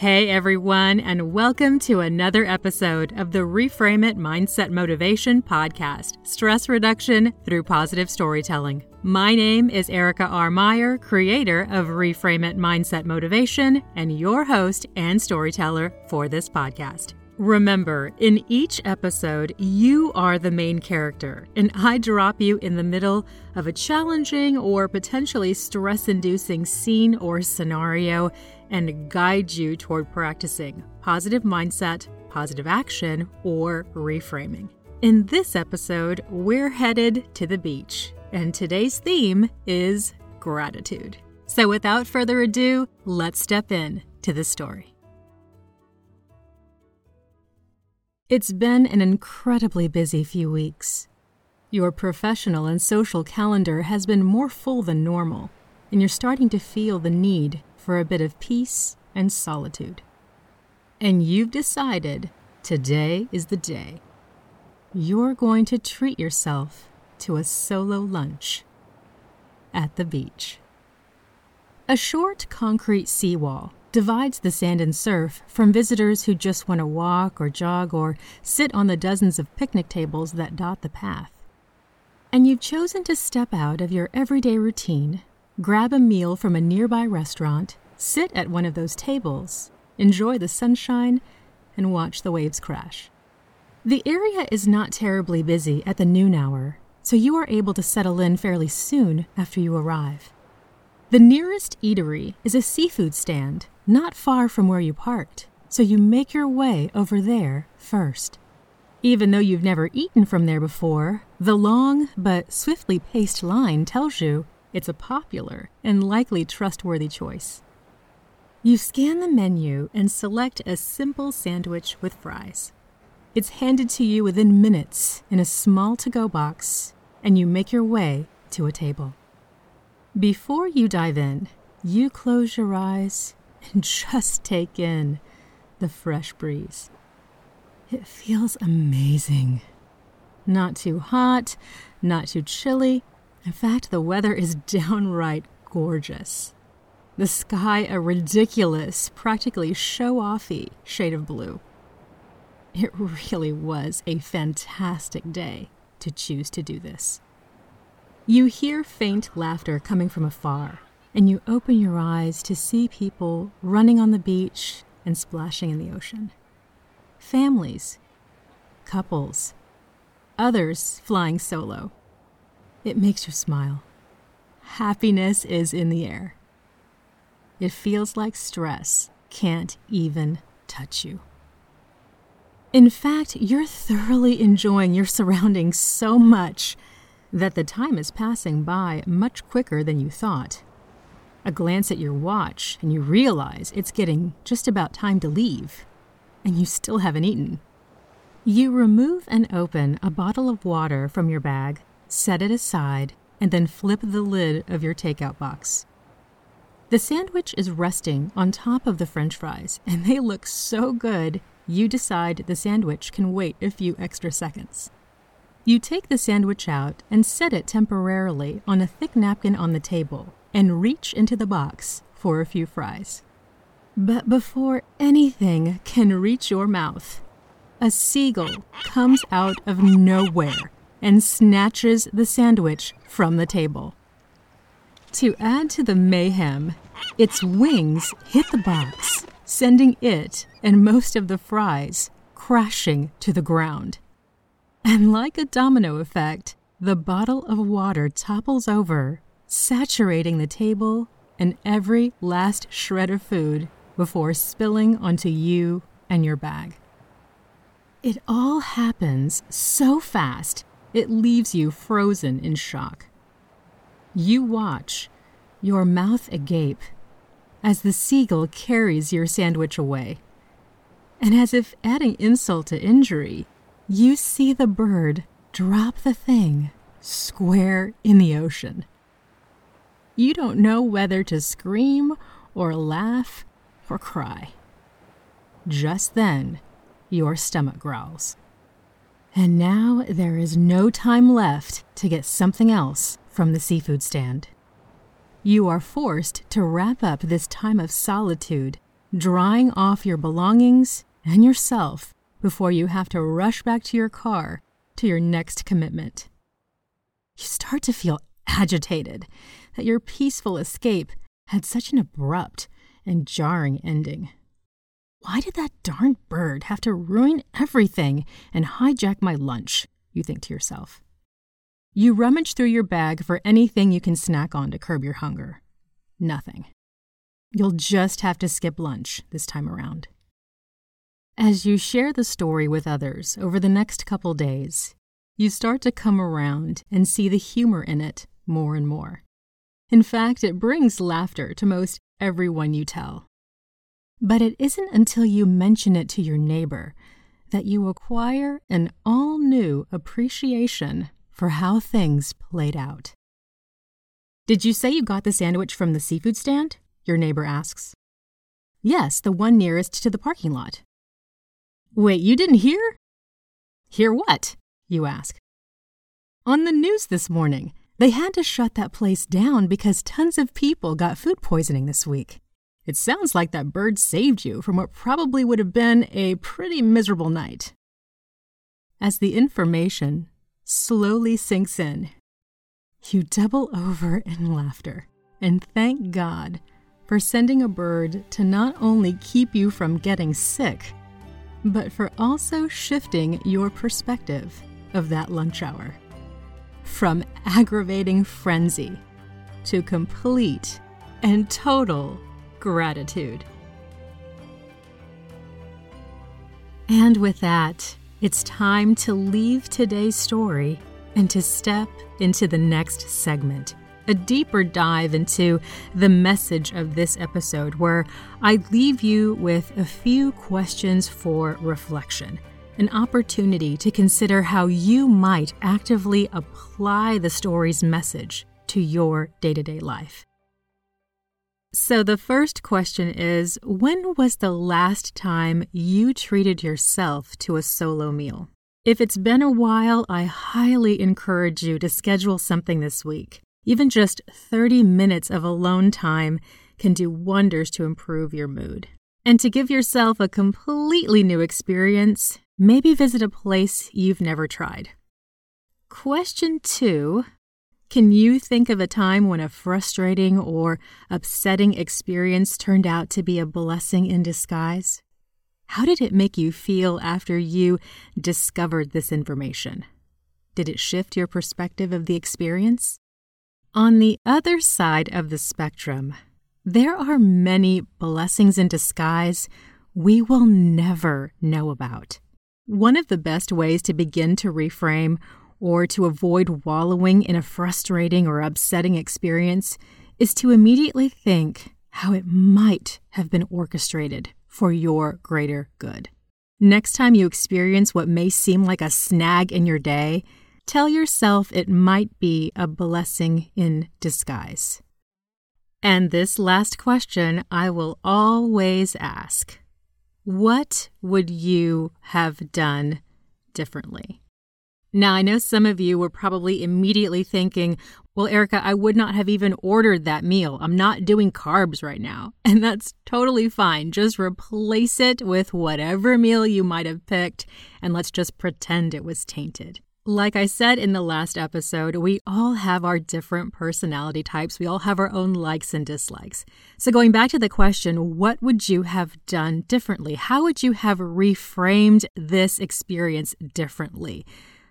Hey everyone, and welcome to another episode of the Reframe It Mindset Motivation Podcast Stress Reduction Through Positive Storytelling. My name is Erica R. Meyer, creator of Reframe It Mindset Motivation, and your host and storyteller for this podcast. Remember, in each episode, you are the main character, and I drop you in the middle of a challenging or potentially stress inducing scene or scenario and guide you toward practicing positive mindset, positive action, or reframing. In this episode, we're headed to the beach, and today's theme is gratitude. So, without further ado, let's step in to the story. It's been an incredibly busy few weeks. Your professional and social calendar has been more full than normal, and you're starting to feel the need for a bit of peace and solitude. And you've decided today is the day. You're going to treat yourself to a solo lunch at the beach. A short concrete seawall divides the sand and surf from visitors who just want to walk or jog or sit on the dozens of picnic tables that dot the path. And you've chosen to step out of your everyday routine, grab a meal from a nearby restaurant, sit at one of those tables, enjoy the sunshine, and watch the waves crash. The area is not terribly busy at the noon hour, so you are able to settle in fairly soon after you arrive. The nearest eatery is a seafood stand not far from where you parked, so you make your way over there first. Even though you've never eaten from there before, the long but swiftly paced line tells you it's a popular and likely trustworthy choice. You scan the menu and select a simple sandwich with fries. It's handed to you within minutes in a small to go box, and you make your way to a table. Before you dive in, you close your eyes and just take in the fresh breeze. It feels amazing. Not too hot, not too chilly. In fact, the weather is downright gorgeous. The sky a ridiculous, practically show offy shade of blue. It really was a fantastic day to choose to do this. You hear faint laughter coming from afar, and you open your eyes to see people running on the beach and splashing in the ocean. Families, couples, others flying solo. It makes you smile. Happiness is in the air. It feels like stress can't even touch you. In fact, you're thoroughly enjoying your surroundings so much that the time is passing by much quicker than you thought. A glance at your watch, and you realize it's getting just about time to leave, and you still haven't eaten. You remove and open a bottle of water from your bag, set it aside, and then flip the lid of your takeout box. The sandwich is resting on top of the french fries, and they look so good, you decide the sandwich can wait a few extra seconds. You take the sandwich out and set it temporarily on a thick napkin on the table and reach into the box for a few fries. But before anything can reach your mouth, a seagull comes out of nowhere and snatches the sandwich from the table. To add to the mayhem, its wings hit the box, sending it and most of the fries crashing to the ground. And like a domino effect, the bottle of water topples over, saturating the table and every last shred of food before spilling onto you and your bag. It all happens so fast, it leaves you frozen in shock. You watch, your mouth agape, as the seagull carries your sandwich away. And as if adding insult to injury, you see the bird drop the thing square in the ocean. You don't know whether to scream or laugh or cry. Just then, your stomach growls. And now there is no time left to get something else from the seafood stand. You are forced to wrap up this time of solitude drying off your belongings and yourself before you have to rush back to your car to your next commitment. You start to feel agitated that your peaceful escape had such an abrupt and jarring ending. Why did that darn bird have to ruin everything and hijack my lunch? You think to yourself. You rummage through your bag for anything you can snack on to curb your hunger. Nothing. You'll just have to skip lunch this time around. As you share the story with others over the next couple days, you start to come around and see the humor in it more and more. In fact, it brings laughter to most everyone you tell. But it isn't until you mention it to your neighbor that you acquire an all new appreciation for how things played out. Did you say you got the sandwich from the seafood stand? Your neighbor asks. Yes, the one nearest to the parking lot. Wait, you didn't hear? Hear what? You ask. On the news this morning, they had to shut that place down because tons of people got food poisoning this week. It sounds like that bird saved you from what probably would have been a pretty miserable night. As the information slowly sinks in, you double over in laughter and thank God for sending a bird to not only keep you from getting sick, but for also shifting your perspective of that lunch hour. From aggravating frenzy to complete and total gratitude. And with that, it's time to leave today's story and to step into the next segment. A deeper dive into the message of this episode, where I leave you with a few questions for reflection, an opportunity to consider how you might actively apply the story's message to your day to day life. So, the first question is When was the last time you treated yourself to a solo meal? If it's been a while, I highly encourage you to schedule something this week. Even just 30 minutes of alone time can do wonders to improve your mood. And to give yourself a completely new experience, maybe visit a place you've never tried. Question two can you think of a time when a frustrating or upsetting experience turned out to be a blessing in disguise? How did it make you feel after you discovered this information? Did it shift your perspective of the experience? On the other side of the spectrum, there are many blessings in disguise we will never know about. One of the best ways to begin to reframe or to avoid wallowing in a frustrating or upsetting experience is to immediately think how it might have been orchestrated for your greater good. Next time you experience what may seem like a snag in your day, tell yourself it might be a blessing in disguise. And this last question I will always ask What would you have done differently? Now, I know some of you were probably immediately thinking, well, Erica, I would not have even ordered that meal. I'm not doing carbs right now. And that's totally fine. Just replace it with whatever meal you might have picked, and let's just pretend it was tainted. Like I said in the last episode, we all have our different personality types. We all have our own likes and dislikes. So, going back to the question, what would you have done differently? How would you have reframed this experience differently?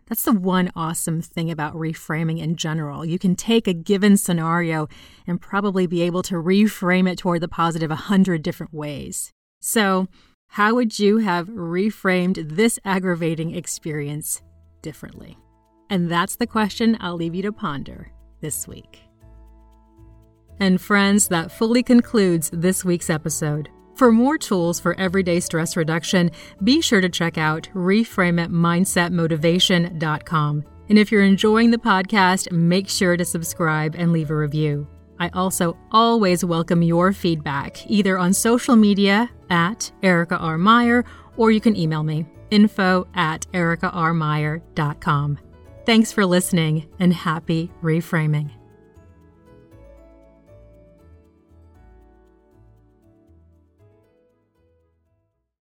That's the one awesome thing about reframing in general. You can take a given scenario and probably be able to reframe it toward the positive a hundred different ways. So, how would you have reframed this aggravating experience differently? And that's the question I'll leave you to ponder this week. And friends, that fully concludes this week's episode. For more tools for everyday stress reduction, be sure to check out reframeitmindsetmotivation.com. And if you're enjoying the podcast, make sure to subscribe and leave a review. I also always welcome your feedback, either on social media at Erica R. Meyer, or you can email me, info at ericarmeyer.com. Thanks for listening and happy reframing.